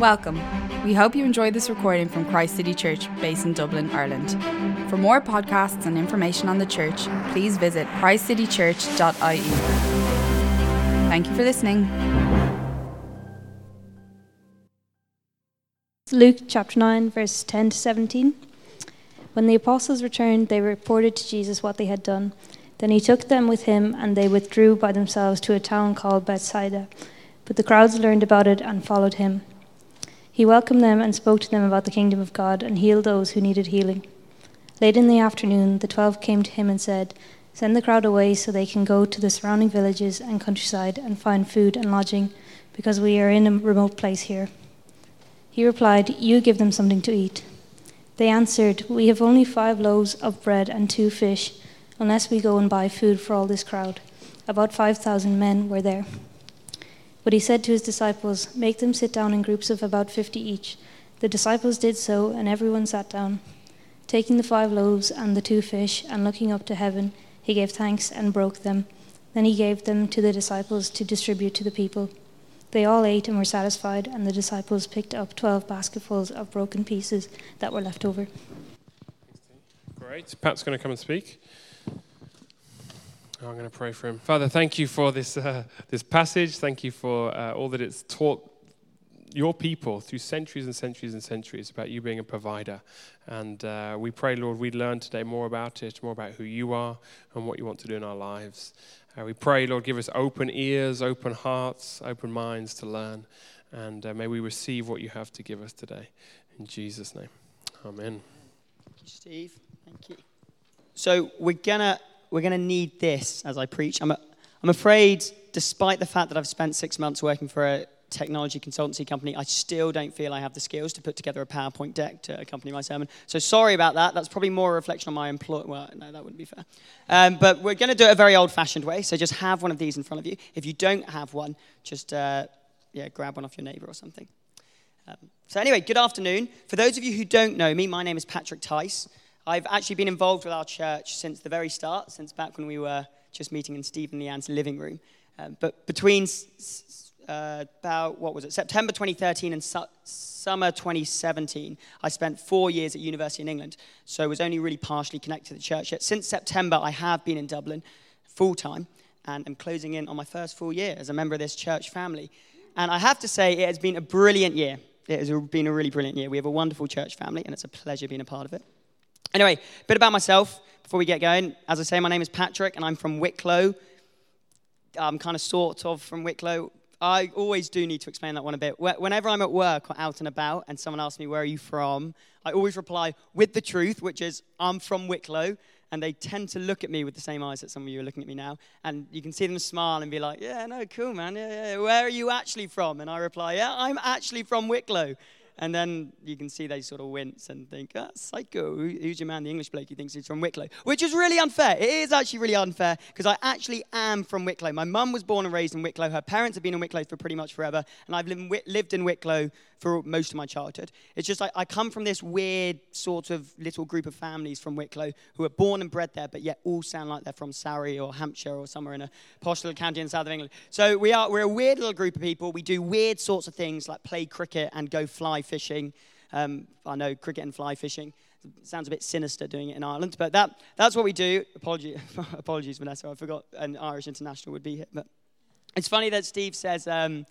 Welcome. We hope you enjoyed this recording from Christ City Church, based in Dublin, Ireland. For more podcasts and information on the church, please visit christcitychurch.ie. Thank you for listening. Luke chapter 9, verse 10 to 17. When the apostles returned, they reported to Jesus what they had done. Then he took them with him, and they withdrew by themselves to a town called Bethsaida. But the crowds learned about it and followed him. He welcomed them and spoke to them about the kingdom of God and healed those who needed healing. Late in the afternoon, the twelve came to him and said, Send the crowd away so they can go to the surrounding villages and countryside and find food and lodging, because we are in a remote place here. He replied, You give them something to eat. They answered, We have only five loaves of bread and two fish, unless we go and buy food for all this crowd. About 5,000 men were there. But he said to his disciples, Make them sit down in groups of about fifty each. The disciples did so, and everyone sat down. Taking the five loaves and the two fish, and looking up to heaven, he gave thanks and broke them. Then he gave them to the disciples to distribute to the people. They all ate and were satisfied, and the disciples picked up twelve basketfuls of broken pieces that were left over. Great. Pat's going to come and speak. I'm going to pray for him. Father, thank you for this, uh, this passage. Thank you for uh, all that it's taught your people through centuries and centuries and centuries about you being a provider. And uh, we pray, Lord, we'd learn today more about it, more about who you are and what you want to do in our lives. Uh, we pray, Lord, give us open ears, open hearts, open minds to learn. And uh, may we receive what you have to give us today. In Jesus' name. Amen. Thank you, Steve. Thank you. So we're gonna we're gonna need this as I preach. I'm a, I'm afraid, despite the fact that I've spent six months working for a technology consultancy company, I still don't feel I have the skills to put together a PowerPoint deck to accompany my sermon. So sorry about that. That's probably more a reflection on my employer. Well, no, that wouldn't be fair. Um, but we're going to do it a very old-fashioned way. So just have one of these in front of you. If you don't have one, just uh, yeah, grab one off your neighbor or something. Um, so anyway, good afternoon. For those of you who don't know me, my name is Patrick Tice. I've actually been involved with our church since the very start, since back when we were just meeting in Stephen and Leanne's living room. Um, but between uh, about, what was it, September 2013 and su- summer 2017, I spent four years at university in England. So I was only really partially connected to the church. Yet since September, I have been in Dublin full time and am closing in on my first full year as a member of this church family. And I have to say, it has been a brilliant year. It has been a really brilliant year. We have a wonderful church family, and it's a pleasure being a part of it. Anyway, a bit about myself before we get going. As I say, my name is Patrick, and I'm from Wicklow. I'm kind of sort of from Wicklow. I always do need to explain that one a bit. Whenever I'm at work or out and about and someone asks me, Where are you from? I always reply with the truth, which is, I'm from Wicklow. And they tend to look at me with the same eyes that some of you are looking at me now. And you can see them smile and be like, Yeah, no, cool, man. Yeah, yeah. Where are you actually from? And I reply, Yeah, I'm actually from Wicklow. And then you can see they sort of wince and think, ah, psycho, who's your man, the English bloke who thinks he's from Wicklow? Which is really unfair. It is actually really unfair because I actually am from Wicklow. My mum was born and raised in Wicklow. Her parents have been in Wicklow for pretty much forever. And I've lived in Wicklow for most of my childhood. It's just I, I come from this weird sort of little group of families from Wicklow who are born and bred there, but yet all sound like they're from Surrey or Hampshire or somewhere in a posh little county in the south of England. So we are, we're a weird little group of people. We do weird sorts of things like play cricket and go fly fishing. Um, I know cricket and fly fishing. It sounds a bit sinister doing it in Ireland, but that, that's what we do. Apology, apologies, Vanessa. I forgot an Irish international would be here. But it's funny that Steve says um,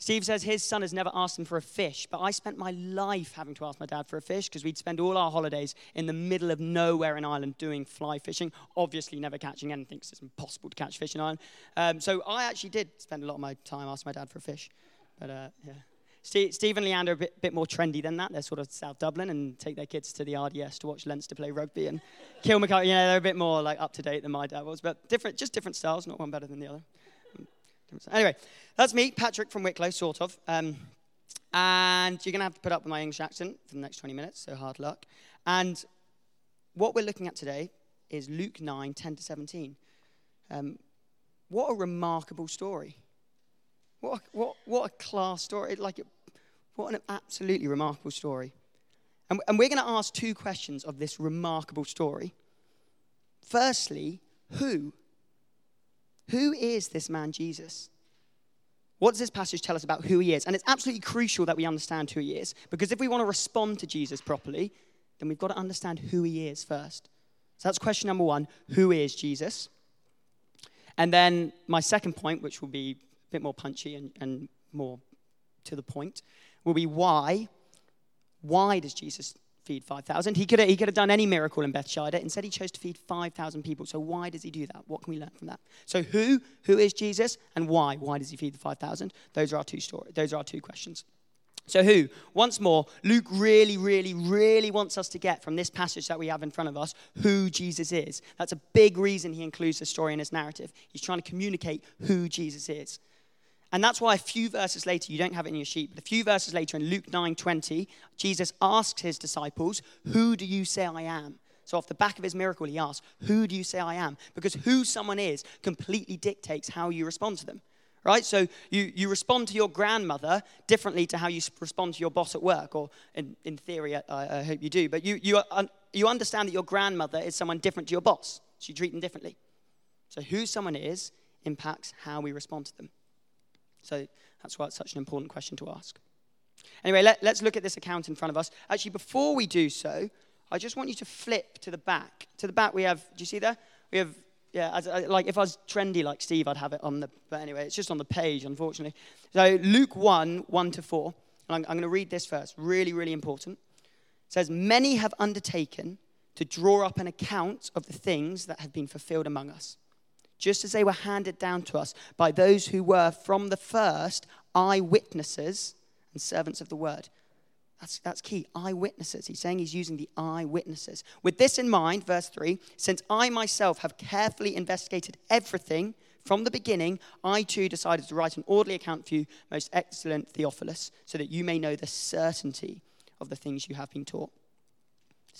Steve says his son has never asked him for a fish, but I spent my life having to ask my dad for a fish because we'd spend all our holidays in the middle of nowhere in Ireland doing fly fishing, obviously never catching anything because it's impossible to catch fish in Ireland. Um, so I actually did spend a lot of my time asking my dad for a fish. But uh, yeah. Steve, and Leanne are a bit, bit, more trendy than that. They're sort of South Dublin and take their kids to the RDS to watch Leinster play rugby and Kilmacud. You know, they're a bit more like up to date than my dad was, but different, just different styles, not one better than the other. Anyway, that's me, Patrick from Wicklow, sort of. Um, and you're going to have to put up with my English accent for the next 20 minutes, so hard luck. And what we're looking at today is Luke 9, 10 to 17. Um, what a remarkable story. What a, what, what a class story. Like, what an absolutely remarkable story. And, and we're going to ask two questions of this remarkable story. Firstly, who who is this man Jesus? What does this passage tell us about who he is? And it's absolutely crucial that we understand who he is. Because if we want to respond to Jesus properly, then we've got to understand who he is first. So that's question number one Who is Jesus? And then my second point, which will be a bit more punchy and, and more to the point, will be why. Why does Jesus feed 5,000? He could, have, he could have done any miracle in Bethsaida. Instead, he chose to feed 5,000 people. So why does he do that? What can we learn from that? So who? Who is Jesus? And why? Why does he feed the 5,000? Those are our two stories. Those are our two questions. So, who? Once more, Luke really, really, really wants us to get from this passage that we have in front of us who Jesus is. That's a big reason he includes the story in his narrative. He's trying to communicate who Jesus is. And that's why a few verses later, you don't have it in your sheet, but a few verses later in Luke 9 20, Jesus asks his disciples, Who do you say I am? So, off the back of his miracle, he asks, Who do you say I am? Because who someone is completely dictates how you respond to them right? So you, you respond to your grandmother differently to how you respond to your boss at work, or in, in theory, I, I hope you do. But you, you, you understand that your grandmother is someone different to your boss, so you treat them differently. So who someone is impacts how we respond to them. So that's why it's such an important question to ask. Anyway, let, let's look at this account in front of us. Actually, before we do so, I just want you to flip to the back. To the back, we have, do you see there? We have yeah, as, uh, like if I was trendy like Steve, I'd have it on the, but anyway, it's just on the page, unfortunately. So Luke 1, 1 to 4. And I'm, I'm going to read this first. Really, really important. It says, Many have undertaken to draw up an account of the things that have been fulfilled among us, just as they were handed down to us by those who were from the first eyewitnesses and servants of the word. That's, that's key. Eyewitnesses. He's saying he's using the eyewitnesses. With this in mind, verse 3 since I myself have carefully investigated everything from the beginning, I too decided to write an orderly account for you, most excellent Theophilus, so that you may know the certainty of the things you have been taught.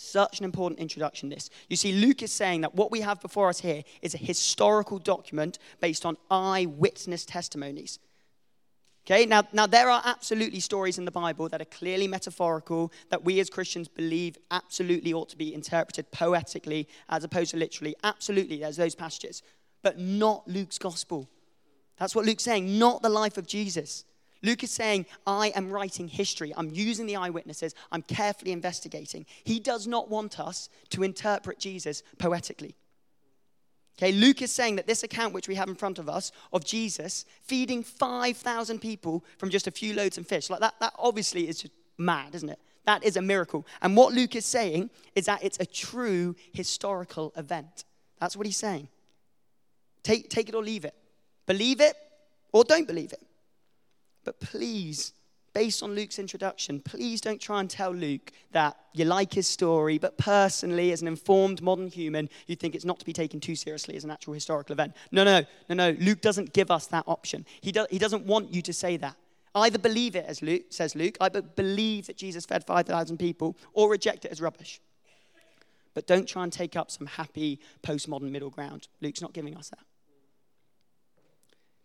Such an important introduction, this. You see, Luke is saying that what we have before us here is a historical document based on eyewitness testimonies. Okay, now, now there are absolutely stories in the Bible that are clearly metaphorical, that we as Christians believe absolutely ought to be interpreted poetically as opposed to literally. Absolutely, there's those passages, but not Luke's gospel. That's what Luke's saying, not the life of Jesus. Luke is saying, I am writing history. I'm using the eyewitnesses. I'm carefully investigating. He does not want us to interpret Jesus poetically. Okay, Luke is saying that this account, which we have in front of us, of Jesus feeding 5,000 people from just a few loads and fish, like that, that obviously is just mad, isn't it? That is a miracle. And what Luke is saying is that it's a true historical event. That's what he's saying. Take, take it or leave it. Believe it or don't believe it. But please based on Luke's introduction, please don't try and tell Luke that you like his story, but personally, as an informed modern human, you think it's not to be taken too seriously as an actual historical event. No, no, no, no. Luke doesn't give us that option. He, do, he doesn't want you to say that. Either believe it, as Luke says Luke, I believe that Jesus fed 5,000 people, or reject it as rubbish. But don't try and take up some happy postmodern middle ground. Luke's not giving us that.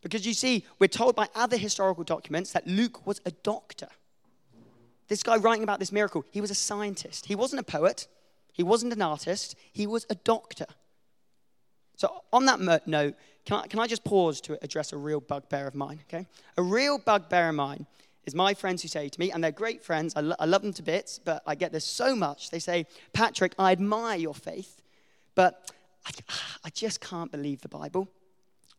Because you see, we're told by other historical documents that Luke was a doctor. This guy writing about this miracle, he was a scientist. He wasn't a poet, he wasn't an artist, he was a doctor. So, on that note, can I, can I just pause to address a real bugbear of mine, okay? A real bugbear of mine is my friends who say to me, and they're great friends, I, lo- I love them to bits, but I get this so much. They say, Patrick, I admire your faith, but I, I just can't believe the Bible.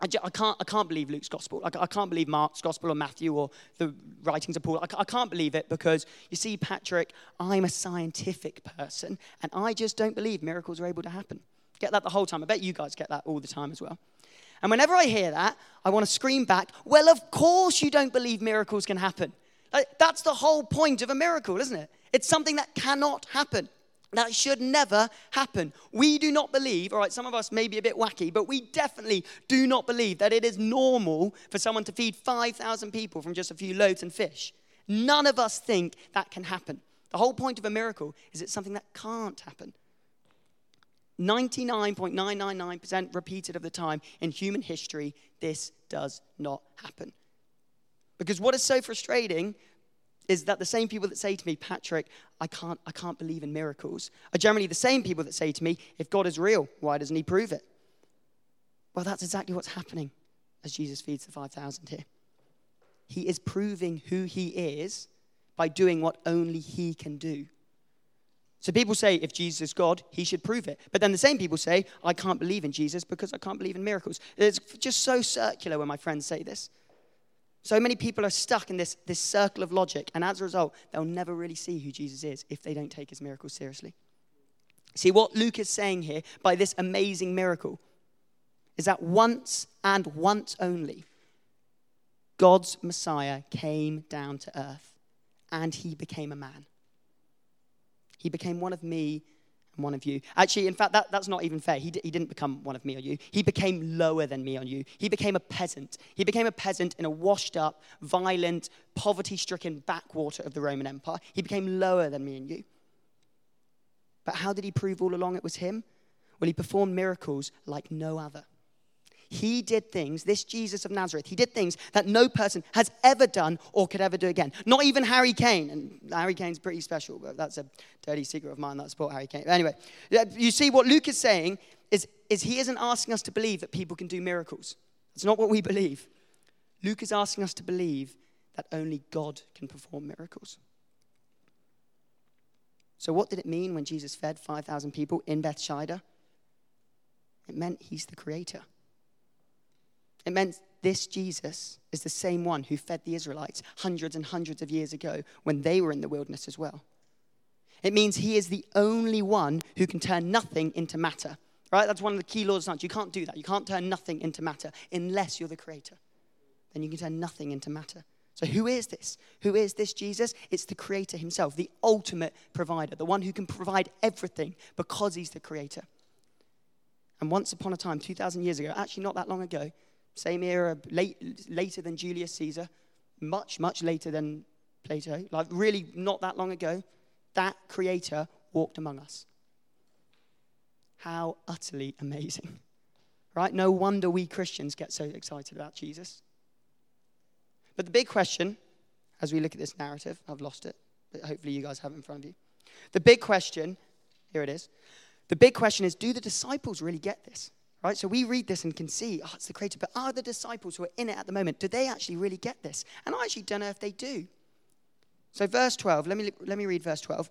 I, I, can't, I can't believe Luke's gospel. I, I, can't believe Mark's gospel or Matthew or the writings of Paul. I, I can't believe it because, you see, Patrick, I'm a scientific person and I just don't believe miracles are able to happen. Get that the whole time. I bet you guys get that all the time as well. And whenever I hear that, I want to scream back, well, of course you don't believe miracles can happen. That's the whole point of a miracle, isn't it? It's something that cannot happen. That should never happen. We do not believe, all right, some of us may be a bit wacky, but we definitely do not believe that it is normal for someone to feed 5,000 people from just a few loaves and fish. None of us think that can happen. The whole point of a miracle is it's something that can't happen. 99.999% repeated of the time in human history, this does not happen. Because what is so frustrating is that the same people that say to me, Patrick, I can't, I can't believe in miracles, are generally the same people that say to me, if God is real, why doesn't he prove it? Well, that's exactly what's happening as Jesus feeds the 5,000 here. he is proving who he is by doing what only he can do. So people say if Jesus is God, he should prove it. But then the same people say, I can't believe in Jesus because I can't believe in miracles. It's just so circular when my friends say this. So many people are stuck in this, this circle of logic, and as a result, they'll never really see who Jesus is if they don't take his miracles seriously. See, what Luke is saying here by this amazing miracle is that once and once only, God's Messiah came down to earth and he became a man. He became one of me one of you. Actually, in fact, that, that's not even fair. He, d- he didn't become one of me or you. He became lower than me or you. He became a peasant. He became a peasant in a washed up, violent, poverty stricken backwater of the Roman Empire. He became lower than me and you. But how did he prove all along it was him? Well, he performed miracles like no other. He did things, this Jesus of Nazareth, he did things that no person has ever done or could ever do again. Not even Harry Kane. And Harry Kane's pretty special, but that's a dirty secret of mine that support Harry Kane. Anyway, you see, what Luke is saying is, is he isn't asking us to believe that people can do miracles. It's not what we believe. Luke is asking us to believe that only God can perform miracles. So, what did it mean when Jesus fed 5,000 people in Bethsaida? It meant he's the creator. It meant this Jesus is the same one who fed the Israelites hundreds and hundreds of years ago when they were in the wilderness as well. It means he is the only one who can turn nothing into matter. Right? That's one of the key laws of science. You can't do that. You can't turn nothing into matter unless you're the creator. Then you can turn nothing into matter. So, who is this? Who is this Jesus? It's the creator himself, the ultimate provider, the one who can provide everything because he's the creator. And once upon a time, 2,000 years ago, actually not that long ago, same era, late, later than Julius Caesar, much, much later than Plato, like really not that long ago, that creator walked among us. How utterly amazing. Right? No wonder we Christians get so excited about Jesus. But the big question, as we look at this narrative, I've lost it, but hopefully you guys have it in front of you. The big question, here it is. The big question is do the disciples really get this? Right? So we read this and can see, oh, it's the creator, but are the disciples who are in it at the moment, do they actually really get this? And I actually don't know if they do. So, verse 12, let me, let me read verse 12.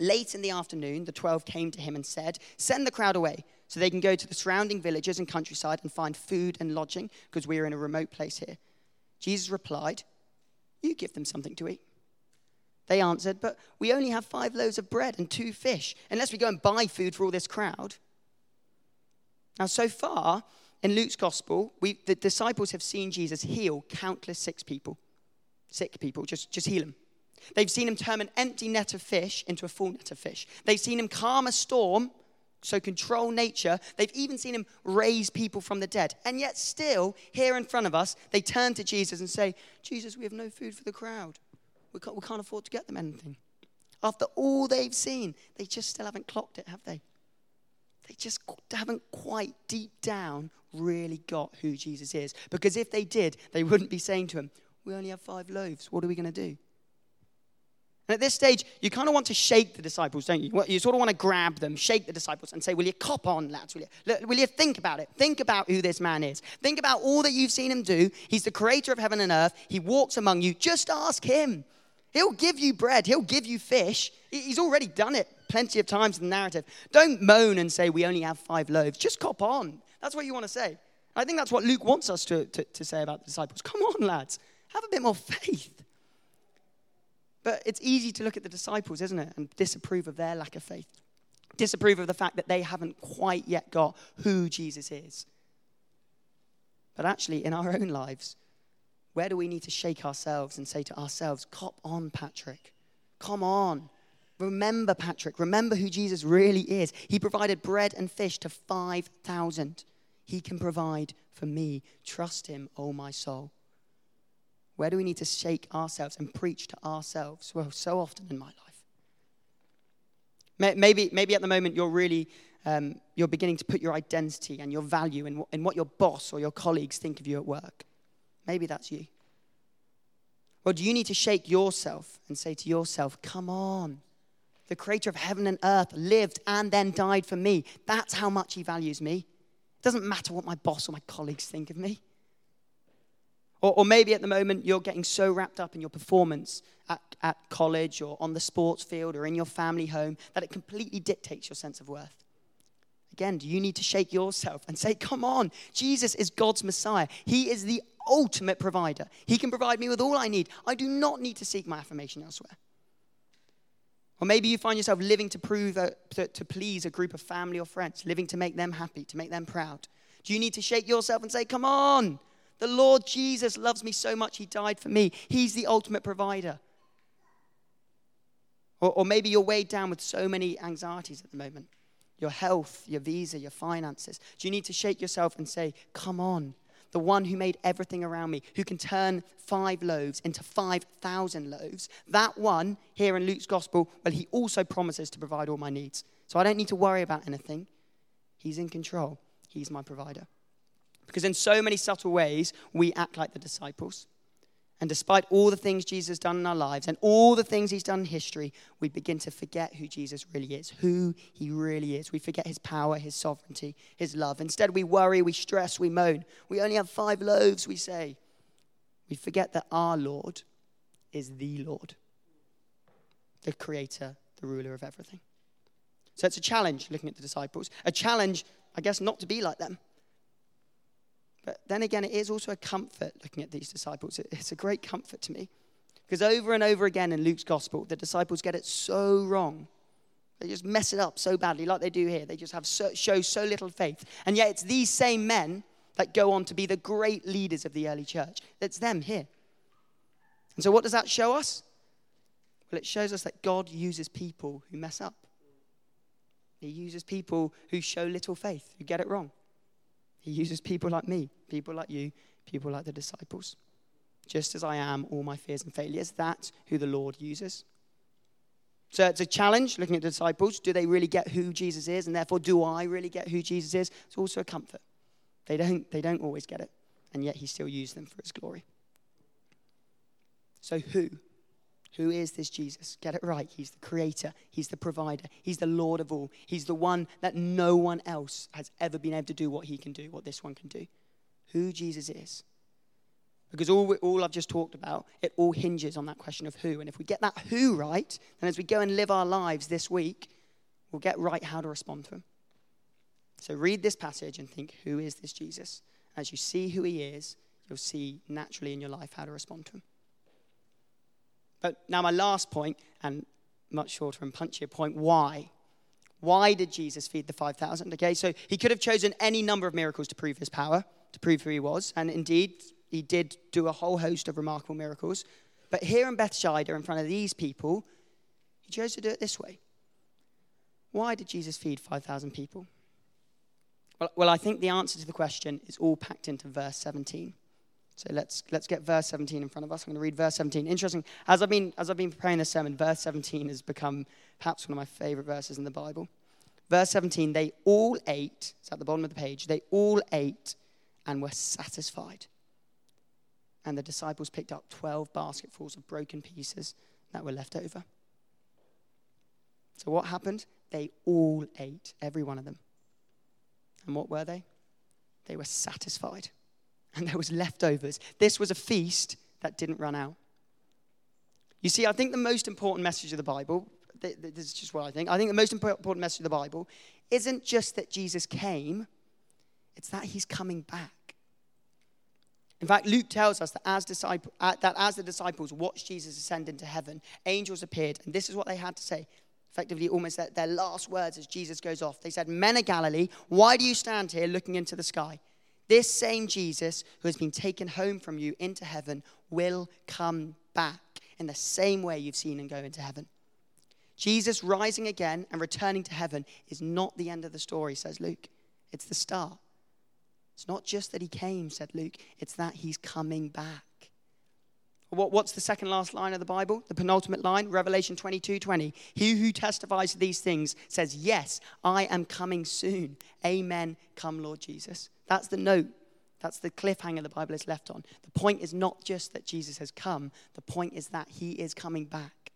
Late in the afternoon, the 12 came to him and said, Send the crowd away so they can go to the surrounding villages and countryside and find food and lodging because we're in a remote place here. Jesus replied, You give them something to eat. They answered, But we only have five loaves of bread and two fish, unless we go and buy food for all this crowd. Now, so far in Luke's gospel, we, the disciples have seen Jesus heal countless sick people, sick people, just, just heal them. They've seen him turn an empty net of fish into a full net of fish. They've seen him calm a storm, so control nature. They've even seen him raise people from the dead. And yet, still, here in front of us, they turn to Jesus and say, Jesus, we have no food for the crowd. We can't, we can't afford to get them anything. After all they've seen, they just still haven't clocked it, have they? They just haven't quite deep down really got who Jesus is. Because if they did, they wouldn't be saying to him, We only have five loaves. What are we going to do? And at this stage, you kind of want to shake the disciples, don't you? You sort of want to grab them, shake the disciples, and say, Will you cop on, lads? Will you, will you think about it? Think about who this man is. Think about all that you've seen him do. He's the creator of heaven and earth. He walks among you. Just ask him. He'll give you bread, he'll give you fish. He's already done it plenty of times in the narrative. Don't moan and say, We only have five loaves. Just cop on. That's what you want to say. I think that's what Luke wants us to, to, to say about the disciples. Come on, lads, have a bit more faith. But it's easy to look at the disciples, isn't it, and disapprove of their lack of faith, disapprove of the fact that they haven't quite yet got who Jesus is. But actually, in our own lives, where do we need to shake ourselves and say to ourselves, Cop on, Patrick? Come on. Remember, Patrick, remember who Jesus really is. He provided bread and fish to 5,000. He can provide for me. Trust him, oh my soul. Where do we need to shake ourselves and preach to ourselves? Well, so often in my life. Maybe, maybe at the moment you're really um, you're beginning to put your identity and your value in, in what your boss or your colleagues think of you at work. Maybe that's you. Or do you need to shake yourself and say to yourself, come on, the creator of heaven and earth, lived and then died for me. That's how much he values me. It doesn't matter what my boss or my colleagues think of me. Or, or maybe at the moment you're getting so wrapped up in your performance at, at college or on the sports field or in your family home that it completely dictates your sense of worth. Again, do you need to shake yourself and say, Come on, Jesus is God's Messiah. He is the ultimate provider. He can provide me with all I need. I do not need to seek my affirmation elsewhere. Or maybe you find yourself living to prove to, to please a group of family or friends, living to make them happy, to make them proud. Do you need to shake yourself and say, Come on, the Lord Jesus loves me so much, He died for me. He's the ultimate provider. Or, or maybe you're weighed down with so many anxieties at the moment your health, your visa, your finances. Do you need to shake yourself and say, Come on, the one who made everything around me, who can turn five loaves into 5,000 loaves, that one here in Luke's gospel, well, he also promises to provide all my needs. So I don't need to worry about anything. He's in control, He's my provider. Because in so many subtle ways, we act like the disciples. And despite all the things Jesus has done in our lives and all the things he's done in history, we begin to forget who Jesus really is, who he really is. We forget his power, his sovereignty, his love. Instead, we worry, we stress, we moan. We only have five loaves, we say. We forget that our Lord is the Lord, the creator, the ruler of everything. So it's a challenge looking at the disciples, a challenge, I guess, not to be like them. But then again, it is also a comfort looking at these disciples. It's a great comfort to me. Because over and over again in Luke's gospel, the disciples get it so wrong. They just mess it up so badly, like they do here. They just have so, show so little faith. And yet, it's these same men that go on to be the great leaders of the early church. It's them here. And so, what does that show us? Well, it shows us that God uses people who mess up. He uses people who show little faith, who get it wrong. He uses people like me, people like you, people like the disciples. Just as I am, all my fears and failures, that's who the Lord uses. So it's a challenge looking at the disciples. Do they really get who Jesus is? And therefore, do I really get who Jesus is? It's also a comfort. They don't, they don't always get it, and yet he still used them for his glory. So, who? Who is this Jesus? Get it right. He's the creator, He's the provider, He's the Lord of all. He's the one that no one else has ever been able to do what He can do, what this one can do. Who Jesus is. Because all, all I've just talked about, it all hinges on that question of who. And if we get that who right, then as we go and live our lives this week, we'll get right how to respond to Him. So read this passage and think, who is this Jesus? As you see who He is, you'll see naturally in your life how to respond to Him. But now, my last point, and much shorter and punchier point why? Why did Jesus feed the 5,000? Okay, so he could have chosen any number of miracles to prove his power, to prove who he was. And indeed, he did do a whole host of remarkable miracles. But here in Bethsaida, in front of these people, he chose to do it this way. Why did Jesus feed 5,000 people? Well, well, I think the answer to the question is all packed into verse 17. So let's, let's get verse 17 in front of us. I'm going to read verse 17. Interesting. As I've, been, as I've been preparing this sermon, verse 17 has become perhaps one of my favorite verses in the Bible. Verse 17, they all ate, it's at the bottom of the page, they all ate and were satisfied. And the disciples picked up 12 basketfuls of broken pieces that were left over. So what happened? They all ate, every one of them. And what were they? They were satisfied and there was leftovers. This was a feast that didn't run out. You see, I think the most important message of the Bible, this is just what I think, I think the most important message of the Bible isn't just that Jesus came, it's that he's coming back. In fact, Luke tells us that as, disciple, uh, that as the disciples watched Jesus ascend into heaven, angels appeared, and this is what they had to say. Effectively, almost their, their last words as Jesus goes off. They said, Men of Galilee, why do you stand here looking into the sky? This same Jesus who has been taken home from you into heaven will come back in the same way you've seen him go into heaven. Jesus rising again and returning to heaven is not the end of the story, says Luke. It's the start. It's not just that he came, said Luke, it's that he's coming back. What's the second last line of the Bible? The penultimate line, Revelation 22 20. He who testifies to these things says, Yes, I am coming soon. Amen. Come, Lord Jesus. That's the note. That's the cliffhanger the Bible is left on. The point is not just that Jesus has come, the point is that he is coming back.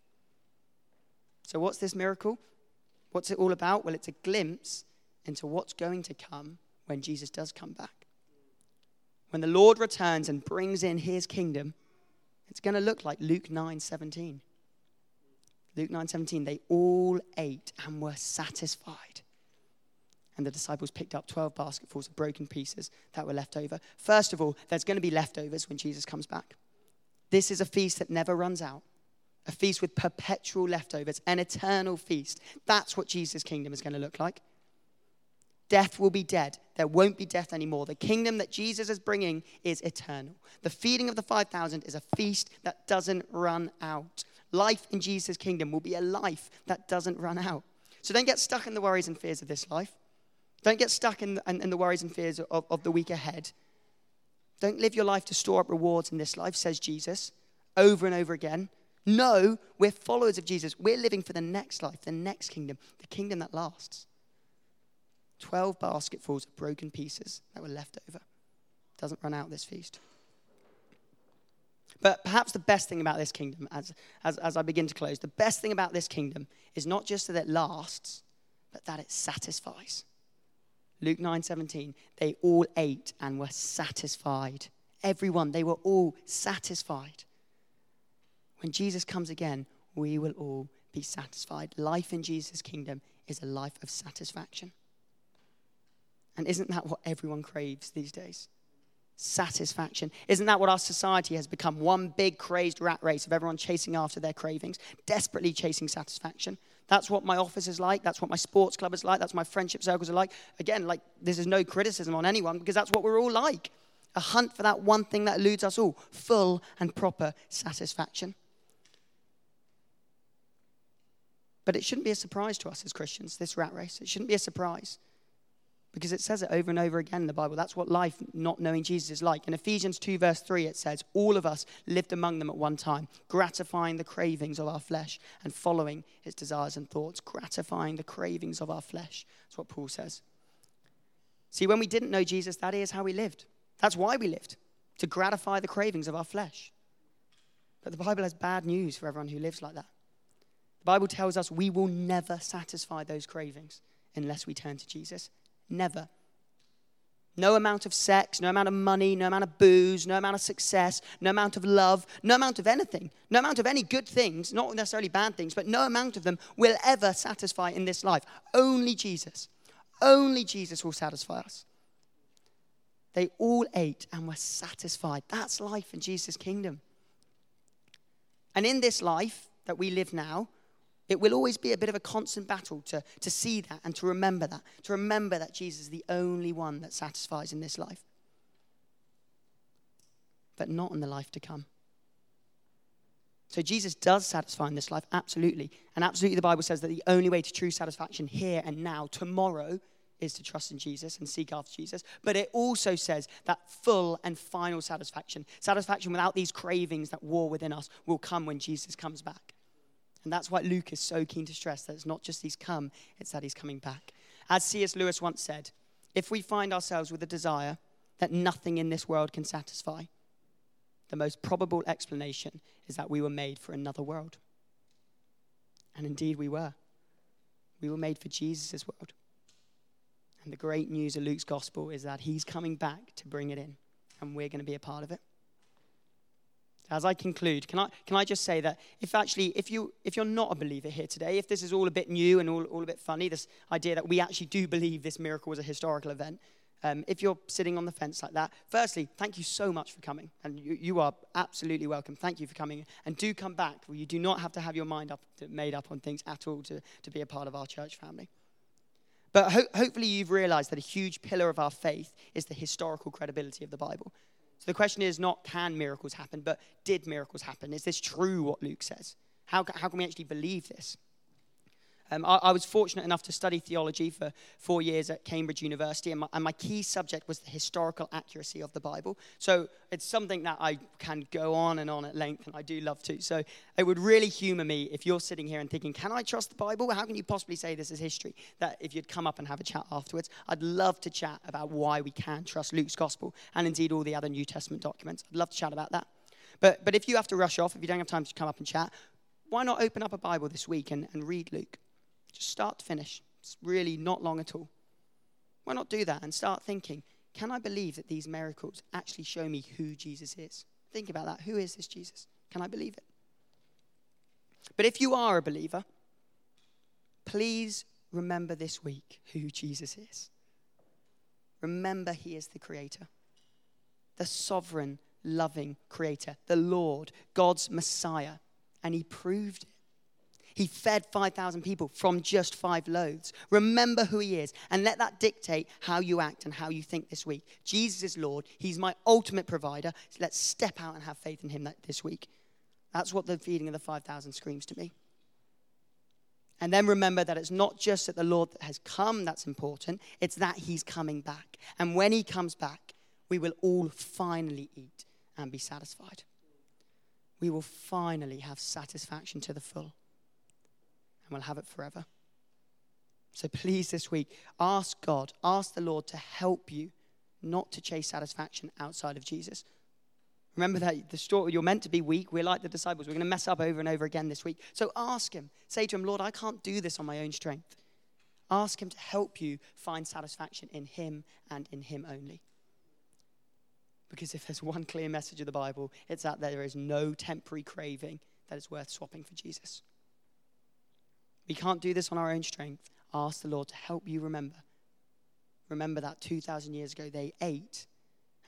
So, what's this miracle? What's it all about? Well, it's a glimpse into what's going to come when Jesus does come back. when the Lord returns and brings in his kingdom, it's going to look like Luke 9 17. Luke 9 17, they all ate and were satisfied. And the disciples picked up 12 basketfuls of broken pieces that were left over. First of all, there's going to be leftovers when Jesus comes back. This is a feast that never runs out, a feast with perpetual leftovers, an eternal feast. That's what Jesus' kingdom is going to look like. Death will be dead. There won't be death anymore. The kingdom that Jesus is bringing is eternal. The feeding of the 5,000 is a feast that doesn't run out. Life in Jesus' kingdom will be a life that doesn't run out. So don't get stuck in the worries and fears of this life. Don't get stuck in, in, in the worries and fears of, of the week ahead. Don't live your life to store up rewards in this life, says Jesus, over and over again. No, we're followers of Jesus. We're living for the next life, the next kingdom, the kingdom that lasts. 12 basketfuls of broken pieces that were left over. Doesn't run out this feast. But perhaps the best thing about this kingdom, as, as, as I begin to close, the best thing about this kingdom is not just that it lasts, but that it satisfies. Luke 9 17, they all ate and were satisfied. Everyone, they were all satisfied. When Jesus comes again, we will all be satisfied. Life in Jesus' kingdom is a life of satisfaction. And isn't that what everyone craves these days? Satisfaction. Isn't that what our society has become? One big crazed rat race of everyone chasing after their cravings, desperately chasing satisfaction. That's what my office is like. That's what my sports club is like. That's what my friendship circles are like. Again, like this is no criticism on anyone because that's what we're all like. A hunt for that one thing that eludes us all full and proper satisfaction. But it shouldn't be a surprise to us as Christians, this rat race. It shouldn't be a surprise because it says it over and over again in the Bible. That's what life not knowing Jesus is like. In Ephesians 2, verse 3, it says, All of us lived among them at one time, gratifying the cravings of our flesh and following his desires and thoughts. Gratifying the cravings of our flesh. That's what Paul says. See, when we didn't know Jesus, that is how we lived. That's why we lived, to gratify the cravings of our flesh. But the Bible has bad news for everyone who lives like that. The Bible tells us we will never satisfy those cravings unless we turn to Jesus. Never. No amount of sex, no amount of money, no amount of booze, no amount of success, no amount of love, no amount of anything, no amount of any good things, not necessarily bad things, but no amount of them will ever satisfy in this life. Only Jesus. Only Jesus will satisfy us. They all ate and were satisfied. That's life in Jesus' kingdom. And in this life that we live now, it will always be a bit of a constant battle to, to see that and to remember that, to remember that Jesus is the only one that satisfies in this life, but not in the life to come. So Jesus does satisfy in this life, absolutely. And absolutely, the Bible says that the only way to true satisfaction here and now, tomorrow, is to trust in Jesus and seek after Jesus. But it also says that full and final satisfaction, satisfaction without these cravings that war within us, will come when Jesus comes back. And that's why Luke is so keen to stress that it's not just he's come, it's that he's coming back. As C.S. Lewis once said, if we find ourselves with a desire that nothing in this world can satisfy, the most probable explanation is that we were made for another world. And indeed we were. We were made for Jesus' world. And the great news of Luke's gospel is that he's coming back to bring it in, and we're going to be a part of it as I conclude, can I, can I just say that if actually, if, you, if you're not a believer here today, if this is all a bit new and all, all a bit funny, this idea that we actually do believe this miracle was a historical event, um, if you're sitting on the fence like that, firstly, thank you so much for coming. And you, you are absolutely welcome. Thank you for coming. And do come back. You do not have to have your mind up, made up on things at all to, to be a part of our church family. But ho- hopefully, you've realized that a huge pillar of our faith is the historical credibility of the Bible. So the question is not can miracles happen, but did miracles happen? Is this true what Luke says? How, how can we actually believe this? Um, I, I, was fortunate enough to study theology for four years at Cambridge University, and my, and my, key subject was the historical accuracy of the Bible. So it's something that I can go on and on at length, and I do love to. So it would really humor me if you're sitting here and thinking, Can I trust the Bible? How can you possibly say this is history? That if you'd come up and have a chat afterwards, I'd love to chat about why we can trust Luke's gospel and indeed all the other New Testament documents. I'd love to chat about that. But, but if you have to rush off, if you don't have time to come up and chat, why not open up a Bible this week and, and read Luke? Just start to finish. It's really not long at all. Why not do that and start thinking, can I believe that these miracles actually show me who Jesus is? Think about that. Who is this Jesus? Can I believe it? But if you are a believer, please remember this week who Jesus is. Remember, He is the Creator, the sovereign, loving Creator, the Lord, God's Messiah, and He proved it. He fed 5,000 people from just five loaves. Remember who He is and let that dictate how you act and how you think this week. Jesus is Lord. He's my ultimate provider. So let's step out and have faith in Him this week. That's what the feeding of the 5,000 screams to me. And then remember that it's not just that the Lord has come that's important, it's that He's coming back. And when He comes back, we will all finally eat and be satisfied. We will finally have satisfaction to the full and we'll have it forever. So please, this week, ask God, ask the Lord to help you not to chase satisfaction outside of Jesus. Remember that the story, you're meant to be weak. We're like the disciples. We're going to mess up over and over again this week. So ask Him. Say to Him, Lord, I can't do this on my own strength. Ask Him to help you find satisfaction in Him and in Him only. Because if there's one clear message of the Bible, it's that there is no temporary craving that is worth swapping for Jesus. We can't do this on our own strength. Ask the Lord to help you remember. Remember that 2,000 years ago they ate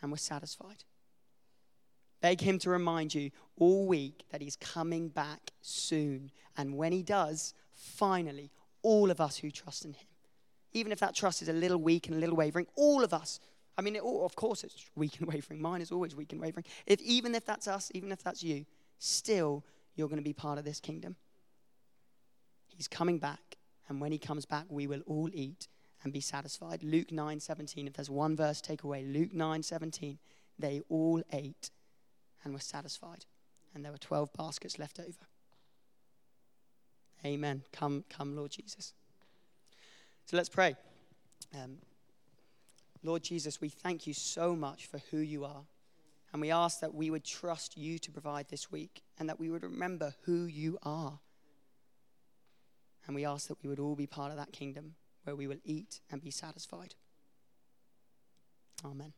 and were satisfied. Beg Him to remind you all week that He's coming back soon. And when He does, finally, all of us who trust in Him, even if that trust is a little weak and a little wavering, all of us, I mean, it, oh, of course it's weak and wavering. Mine is always weak and wavering. If, even if that's us, even if that's you, still you're going to be part of this kingdom. He's coming back, and when he comes back, we will all eat and be satisfied. Luke 9 17, if there's one verse take away, Luke 9 17, they all ate and were satisfied, and there were 12 baskets left over. Amen. Come, come, Lord Jesus. So let's pray. Um, Lord Jesus, we thank you so much for who you are. And we ask that we would trust you to provide this week and that we would remember who you are. And we ask that we would all be part of that kingdom where we will eat and be satisfied. Amen.